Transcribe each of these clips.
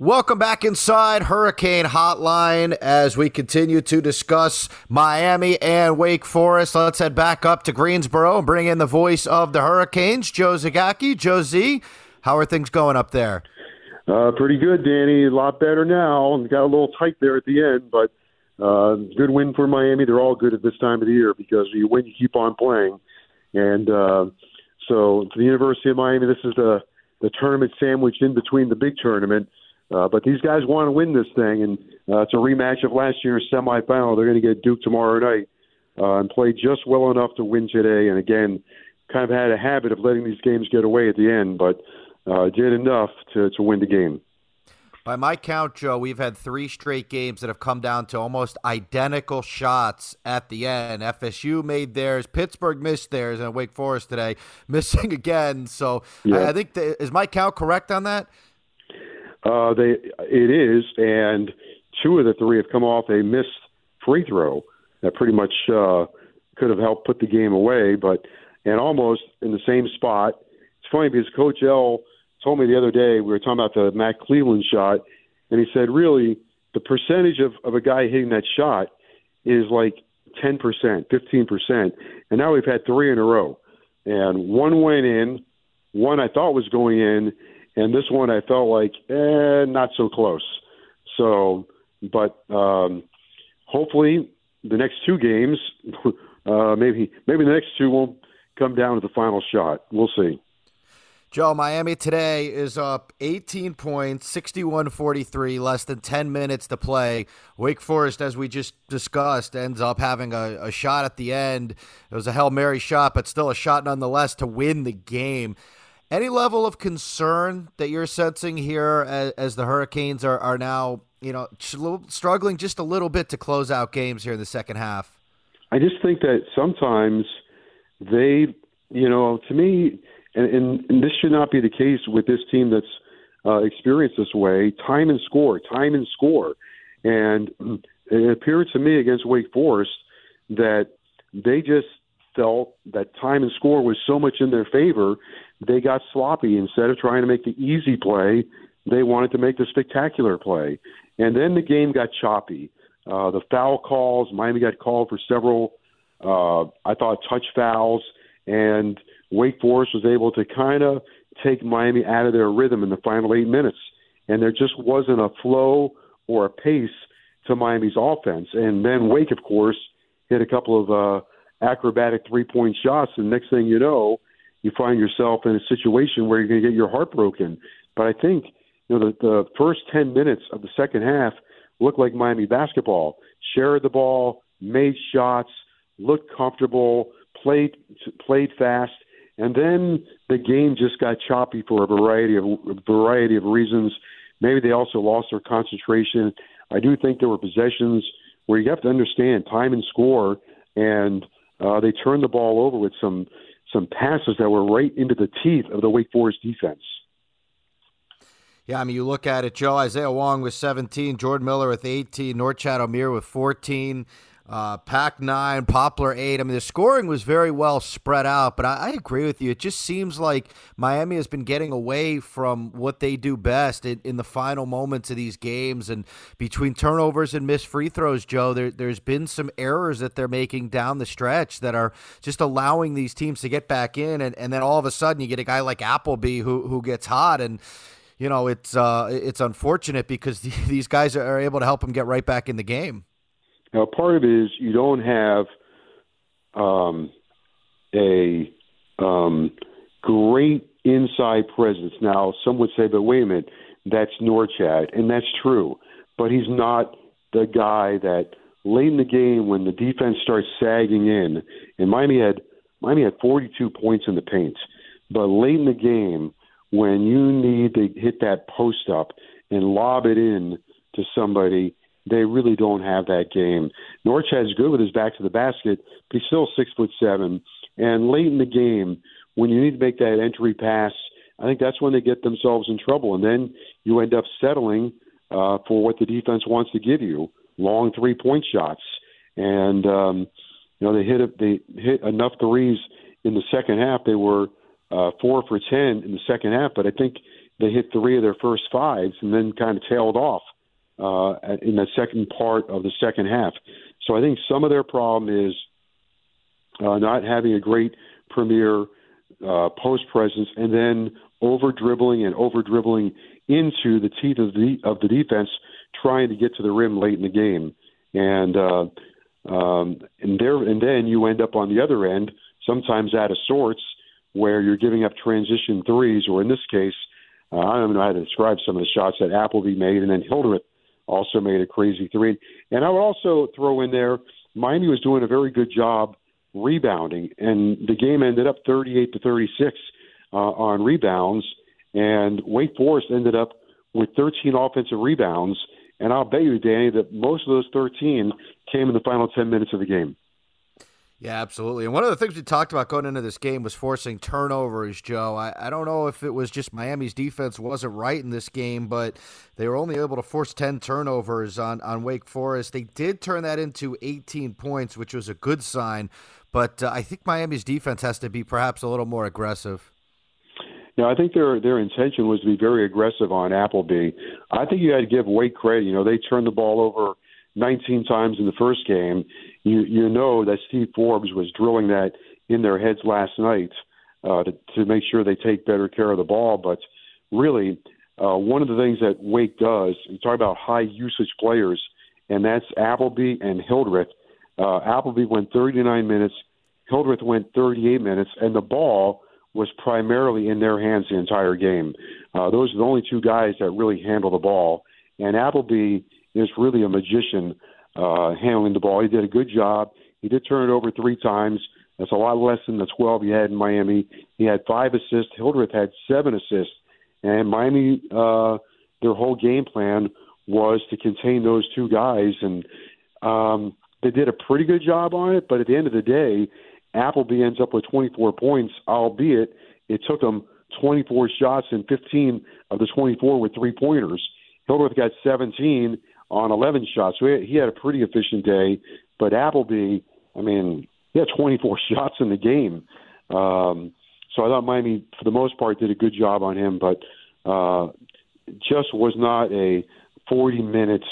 Welcome back inside Hurricane Hotline as we continue to discuss Miami and Wake Forest. Let's head back up to Greensboro and bring in the voice of the Hurricanes, Joe Zagacki. Joe Z, how are things going up there? Uh, pretty good, Danny. A lot better now. Got a little tight there at the end, but uh, good win for Miami. They're all good at this time of the year because you win, you keep on playing. And uh, so, the University of Miami, this is the the tournament sandwiched in between the big tournament. Uh, but these guys want to win this thing, and uh, it's a rematch of last year's semifinal. They're going to get Duke tomorrow night uh, and play just well enough to win today. And again, kind of had a habit of letting these games get away at the end, but uh, did enough to, to win the game. By my count, Joe, we've had three straight games that have come down to almost identical shots at the end. FSU made theirs, Pittsburgh missed theirs, and Wake Forest today missing again. So yeah. I, I think the, is my count correct on that? Uh, they it is, and two of the three have come off a missed free throw that pretty much uh, could have helped put the game away, but and almost in the same spot. It's funny because Coach L told me the other day we were talking about the Matt Cleveland shot, and he said really the percentage of, of a guy hitting that shot is like 10%, 15%. And now we've had three in a row. And one went in, one I thought was going in, and this one I felt like eh, not so close. So, but um, hopefully the next two games, uh, maybe maybe the next two won't come down to the final shot. We'll see. Joe, Miami today is up 18 points, 61 43, less than 10 minutes to play. Wake Forest, as we just discussed, ends up having a, a shot at the end. It was a Hail Mary shot, but still a shot nonetheless to win the game. Any level of concern that you're sensing here as, as the Hurricanes are, are now, you know, struggling just a little bit to close out games here in the second half? I just think that sometimes they, you know, to me, and, and, and this should not be the case with this team that's uh, experienced this way. Time and score, time and score, and it appeared to me against Wake Forest that they just felt that time and score was so much in their favor they got sloppy. Instead of trying to make the easy play, they wanted to make the spectacular play. And then the game got choppy. Uh, the foul calls, Miami got called for several, uh, I thought, touch fouls, and Wake Forest was able to kind of take Miami out of their rhythm in the final eight minutes. And there just wasn't a flow or a pace to Miami's offense. And then Wake, of course, hit a couple of uh, acrobatic three point shots. And next thing you know, you find yourself in a situation where you're going to get your heart broken. But I think you know the, the first ten minutes of the second half looked like Miami basketball. Shared the ball, made shots, looked comfortable, played played fast, and then the game just got choppy for a variety of a variety of reasons. Maybe they also lost their concentration. I do think there were possessions where you have to understand time and score, and uh, they turned the ball over with some some passes that were right into the teeth of the Wake Forest defense. Yeah, I mean, you look at it, Joe Isaiah Wong with 17, Jordan Miller with 18, Norchad Omier with 14, uh, Pack 9, Poplar 8. I mean, the scoring was very well spread out, but I, I, agree with you. It just seems like Miami has been getting away from what they do best in, in the final moments of these games. And between turnovers and missed free throws, Joe, there, there's been some errors that they're making down the stretch that are just allowing these teams to get back in. And, and then all of a sudden, you get a guy like Appleby who, who gets hot. And you know, it's uh, it's unfortunate because these guys are able to help him get right back in the game. Now, part of it is you don't have um, a um, great inside presence. Now, some would say, but wait a minute, that's Norchad, and that's true. But he's not the guy that late in the game when the defense starts sagging in, and Miami had Miami had 42 points in the paint, but late in the game when you need to hit that post up and lob it in to somebody, they really don't have that game. Norchad's good with his back to the basket, but he's still six foot seven. And late in the game, when you need to make that entry pass, I think that's when they get themselves in trouble. And then you end up settling uh, for what the defense wants to give you long three point shots. And, um, you know, they hit, a, they hit enough threes in the second half. They were uh, four for 10 in the second half, but I think they hit three of their first fives and then kind of tailed off uh, in the second part of the second half. So I think some of their problem is uh, not having a great premier uh, post presence and then over dribbling and over dribbling into the teeth of the of the defense, trying to get to the rim late in the game, and uh, um, and there and then you end up on the other end, sometimes out of sorts, where you're giving up transition threes, or in this case, uh, I don't know how to describe some of the shots that Appleby made, and then Hildreth also made a crazy three. And I would also throw in there, Miami was doing a very good job rebounding, and the game ended up 38 to 36 uh, on rebounds, and Wake Forest ended up with 13 offensive rebounds. And I'll bet you, Danny, that most of those 13 came in the final 10 minutes of the game. Yeah, absolutely. And one of the things we talked about going into this game was forcing turnovers, Joe. I, I don't know if it was just Miami's defense wasn't right in this game, but they were only able to force 10 turnovers on, on Wake Forest. They did turn that into 18 points, which was a good sign, but uh, I think Miami's defense has to be perhaps a little more aggressive. Now, I think their their intention was to be very aggressive on Appleby. I think you had to give Wake credit. You know, they turned the ball over 19 times in the first game, you you know that Steve Forbes was drilling that in their heads last night uh, to to make sure they take better care of the ball. But really, uh, one of the things that Wake does, you talk about high usage players, and that's Appleby and Hildreth. Uh, Appleby went 39 minutes, Hildreth went 38 minutes, and the ball was primarily in their hands the entire game. Uh, those are the only two guys that really handle the ball. And Appleby is really a magician uh, handling the ball. He did a good job. He did turn it over three times. That's a lot less than the 12 he had in Miami. He had five assists. Hildreth had seven assists. And Miami, uh, their whole game plan was to contain those two guys. And um, they did a pretty good job on it. But at the end of the day, Appleby ends up with 24 points, albeit it took him 24 shots and 15 of the 24 with three pointers. Hildreth got 17 on 11 shots. So he had a pretty efficient day. But Appleby, I mean, he had 24 shots in the game. Um, so I thought Miami, for the most part, did a good job on him, but uh, just was not a 40 minutes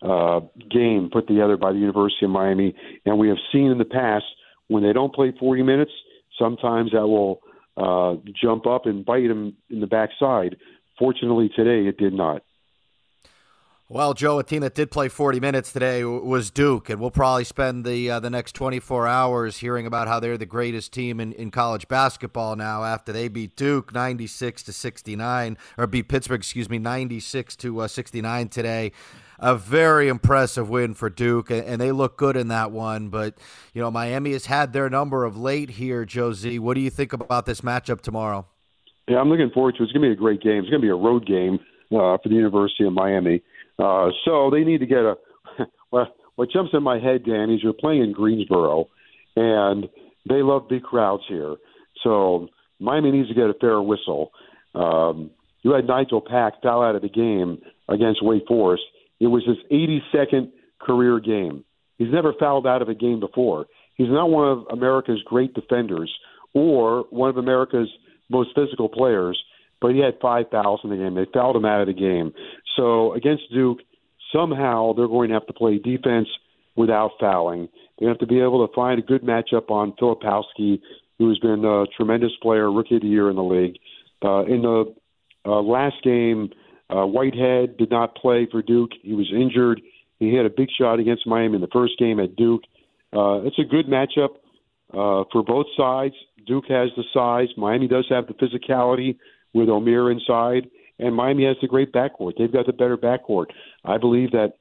uh, game put together by the University of Miami. And we have seen in the past when they don't play 40 minutes, sometimes that will uh, jump up and bite them in the backside. Fortunately, today it did not. Well, Joe, a team that did play 40 minutes today was Duke, and we'll probably spend the uh, the next 24 hours hearing about how they're the greatest team in, in college basketball now after they beat Duke 96 to 69, or beat Pittsburgh, excuse me, 96 to uh, 69 today. A very impressive win for Duke, and they look good in that one. But you know, Miami has had their number of late here. Z, what do you think about this matchup tomorrow? Yeah, I'm looking forward to it. It's going to be a great game. It's going to be a road game uh, for the University of Miami. Uh, so they need to get a. well, what jumps in my head, Dan, is you're playing in Greensboro, and they love big crowds here. So Miami needs to get a fair whistle. Um, you had Nigel Pack foul out of the game against Wake Forest. It was his 82nd career game. He's never fouled out of a game before. He's not one of America's great defenders or one of America's most physical players, but he had five fouls in the game. They fouled him out of the game. So against Duke, somehow they're going to have to play defense without fouling. They have to be able to find a good matchup on Filipowski, who has been a tremendous player, rookie of the year in the league. Uh, in the uh, last game, uh, Whitehead did not play for Duke. He was injured. He had a big shot against Miami in the first game at Duke. Uh, it's a good matchup uh, for both sides. Duke has the size. Miami does have the physicality with Omier inside, and Miami has the great backcourt. They've got the better backcourt. I believe that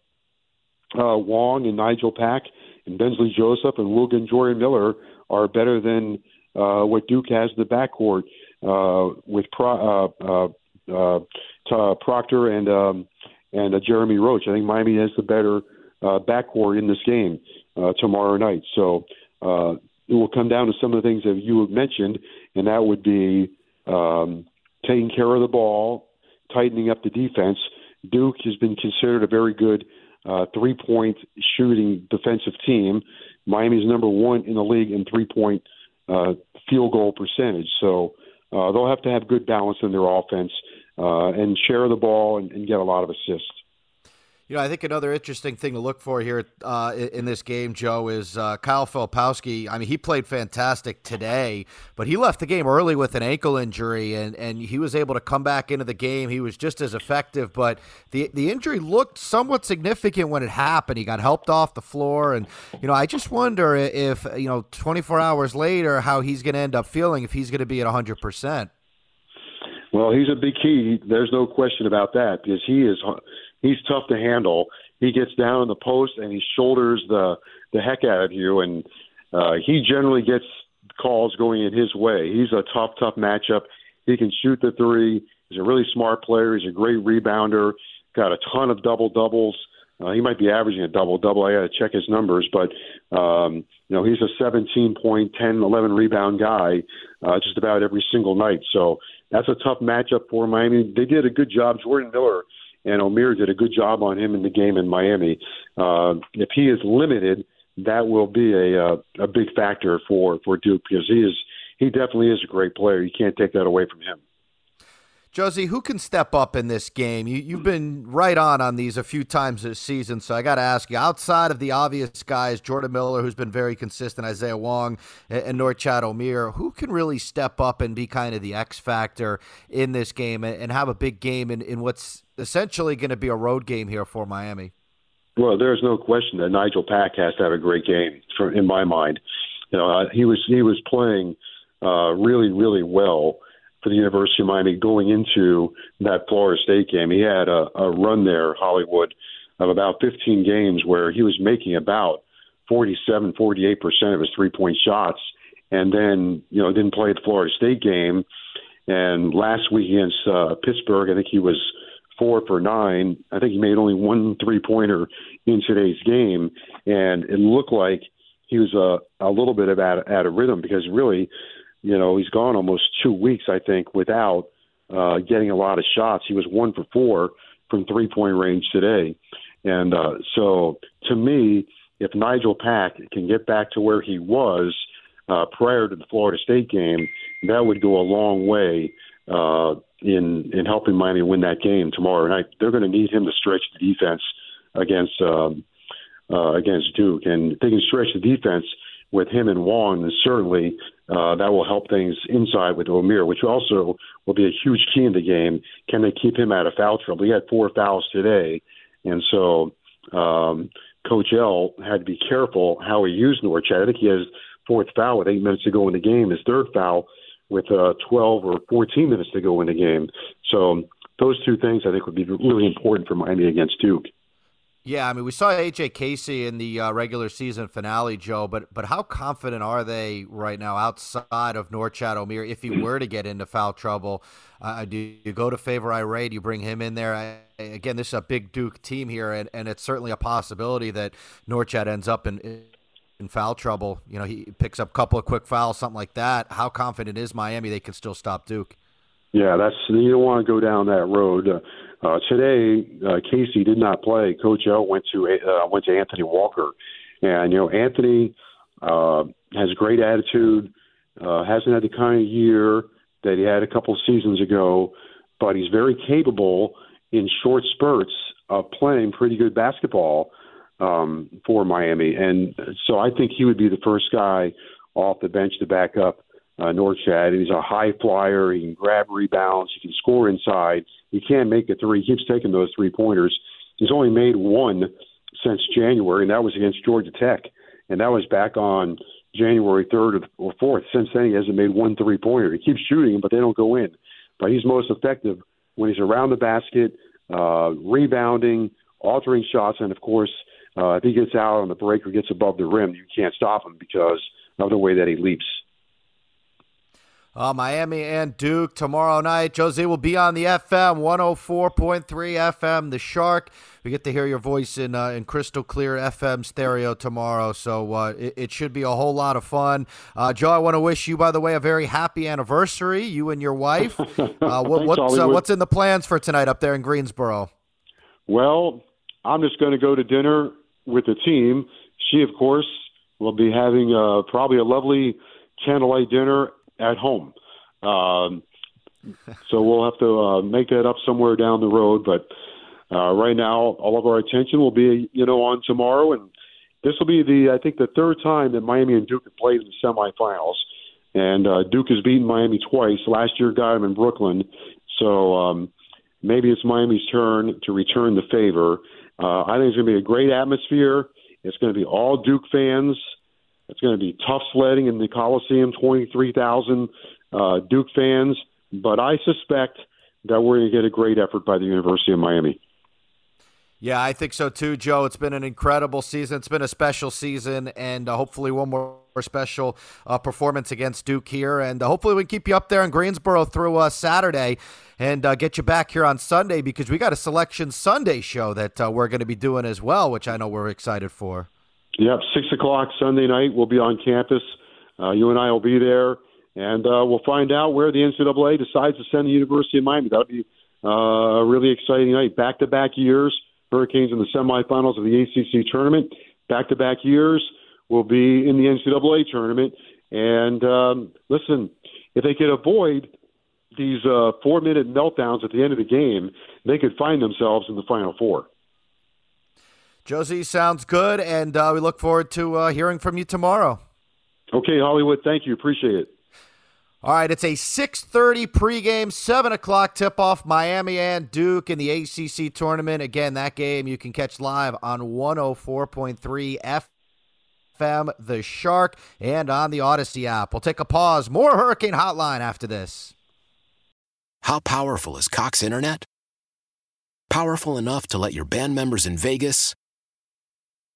uh, Wong and Nigel Pack and Bensley Joseph and Wilgan Jordan Miller are better than uh, what Duke has in the backcourt uh, with Pro, uh, uh, uh, Proctor and um, and uh, Jeremy Roach. I think Miami has the better uh, backcourt in this game uh, tomorrow night. So uh, it will come down to some of the things that you have mentioned, and that would be um, taking care of the ball, tightening up the defense. Duke has been considered a very good uh, three point shooting defensive team. Miami's number one in the league in three point uh, field goal percentage. So uh, they'll have to have good balance in their offense uh, and share the ball and, and get a lot of assists. You know, I think another interesting thing to look for here uh, in this game, Joe, is uh, Kyle Filipowski. I mean, he played fantastic today, but he left the game early with an ankle injury, and, and he was able to come back into the game. He was just as effective, but the the injury looked somewhat significant when it happened. He got helped off the floor, and you know, I just wonder if you know, 24 hours later, how he's going to end up feeling if he's going to be at 100 percent. Well, he's a big key. There's no question about that because he is he's tough to handle. He gets down in the post and he shoulders the the heck out of you, and uh, he generally gets calls going in his way. He's a tough, tough matchup. He can shoot the three. He's a really smart player. He's a great rebounder. Got a ton of double doubles. Uh, he might be averaging a double double. I got to check his numbers, but um, you know he's a 17 point, 10, 11 rebound guy uh, just about every single night. So that's a tough matchup for Miami. They did a good job. Jordan Miller and Omier did a good job on him in the game in Miami. Uh, if he is limited, that will be a, a a big factor for for Duke because he is he definitely is a great player. You can't take that away from him. Joe Z, who can step up in this game? You, you've been right on on these a few times this season, so I got to ask you. Outside of the obvious guys, Jordan Miller, who's been very consistent, Isaiah Wong, and, and Norchad Omier, who can really step up and be kind of the X factor in this game and, and have a big game in, in what's essentially going to be a road game here for Miami? Well, there's no question that Nigel Pack has to have a great game, for, in my mind. You know, uh, he was he was playing uh, really, really well for the University of Miami going into that Florida State game. He had a, a run there, Hollywood, of about 15 games where he was making about 47, 48 percent of his three point shots, and then you know didn't play the Florida State game. And last week against uh, Pittsburgh, I think he was four for nine. I think he made only one three pointer in today's game, and it looked like he was a, a little bit of out, out of rhythm because really you know, he's gone almost two weeks, I think, without uh, getting a lot of shots. He was one for four from three point range today. And uh, so to me, if Nigel Pack can get back to where he was uh, prior to the Florida State game, that would go a long way uh, in in helping Miami win that game tomorrow night. They're going to need him to stretch the defense against um, uh, against Duke, and if they can stretch the defense with him and Wong, certainly uh, that will help things inside with Omier, which also will be a huge key in the game. Can they keep him out of foul trouble? He had four fouls today, and so um, Coach L had to be careful how he used Norchad. I think he has fourth foul with eight minutes to go in the game. His third foul with uh, 12 or 14 minutes to go in the game. So those two things I think would be really important for Miami against Duke. Yeah, I mean, we saw AJ Casey in the uh, regular season finale, Joe. But but how confident are they right now outside of Norchad Omier if he were to get into foul trouble? Uh, do you go to Favour Aire? Do you bring him in there? I, again, this is a big Duke team here, and, and it's certainly a possibility that Norchad ends up in in foul trouble. You know, he picks up a couple of quick fouls, something like that. How confident is Miami they can still stop Duke? Yeah, that's you don't want to go down that road. Uh, uh, today, uh, Casey did not play. Coach L went to uh, went to Anthony Walker, and you know Anthony uh, has a great attitude. Uh, hasn't had the kind of year that he had a couple seasons ago, but he's very capable in short spurts of playing pretty good basketball um, for Miami. And so I think he would be the first guy off the bench to back up uh, Norchad. He's a high flyer. He can grab rebounds. He can score inside. He can't make a three. He keeps taking those three pointers. He's only made one since January, and that was against Georgia Tech, and that was back on January 3rd or 4th. Since then, he hasn't made one three pointer. He keeps shooting but they don't go in. But he's most effective when he's around the basket, uh, rebounding, altering shots, and of course, uh, if he gets out on the break or gets above the rim, you can't stop him because of the way that he leaps. Uh, Miami and Duke tomorrow night. Joe Z will be on the FM 104.3 FM, The Shark. We get to hear your voice in uh, in crystal clear FM stereo tomorrow, so uh, it, it, should be a whole lot of fun. Uh, Joe, I want to wish you, by the way, a very happy anniversary, you and your wife. Uh, what, what's, uh, what's in the plans for tonight up there in Greensboro? Well, I'm just going to go to dinner with the team. She, of course, will be having uh, probably a lovely candlelight dinner at home. Um, so we'll have to uh, make that up somewhere down the road. But uh, right now, all of our attention will be, you know, on tomorrow, and this will be the, I think, the third time that Miami and Duke have played in the semifinals. And uh, Duke has beaten Miami twice. Last year, got them in Brooklyn. So um, maybe it's Miami's turn to return the favor. Uh, I think it's going to be a great atmosphere. It's going to be all Duke fans. It's going to be tough sledding in the Coliseum, 23,000 uh, Duke fans. But I suspect that we're going to get a great effort by the University of Miami. Yeah, I think so too, Joe. It's been an incredible season. It's been a special season, and uh, hopefully one more special uh, performance against Duke here. And uh, hopefully we can keep you up there in Greensboro through uh, Saturday and uh, get you back here on Sunday because we got a Selection Sunday show that uh, we're going to be doing as well, which I know we're excited for. Yep, 6 o'clock Sunday night. We'll be on campus. you and I will be there, and we'll find out where the NCAA decides to send the University of Miami. That'll be a really exciting night. Back to back years Hurricanes in the semifinals of the ACC tournament. Back to back years will be in the NCAA tournament. And um, listen, if they could avoid these uh, four minute meltdowns at the end of the game, they could find themselves in the Final Four. Joe Z, sounds good. And uh, we look forward to uh, hearing from you tomorrow. Okay, Hollywood. Thank you. Appreciate it. All right, it's a 6:30 pregame, 7 o'clock tip-off. Miami and Duke in the ACC tournament. Again, that game you can catch live on 104.3 FM, The Shark, and on the Audacy app. We'll take a pause. More Hurricane Hotline after this. How powerful is Cox Internet? Powerful enough to let your band members in Vegas,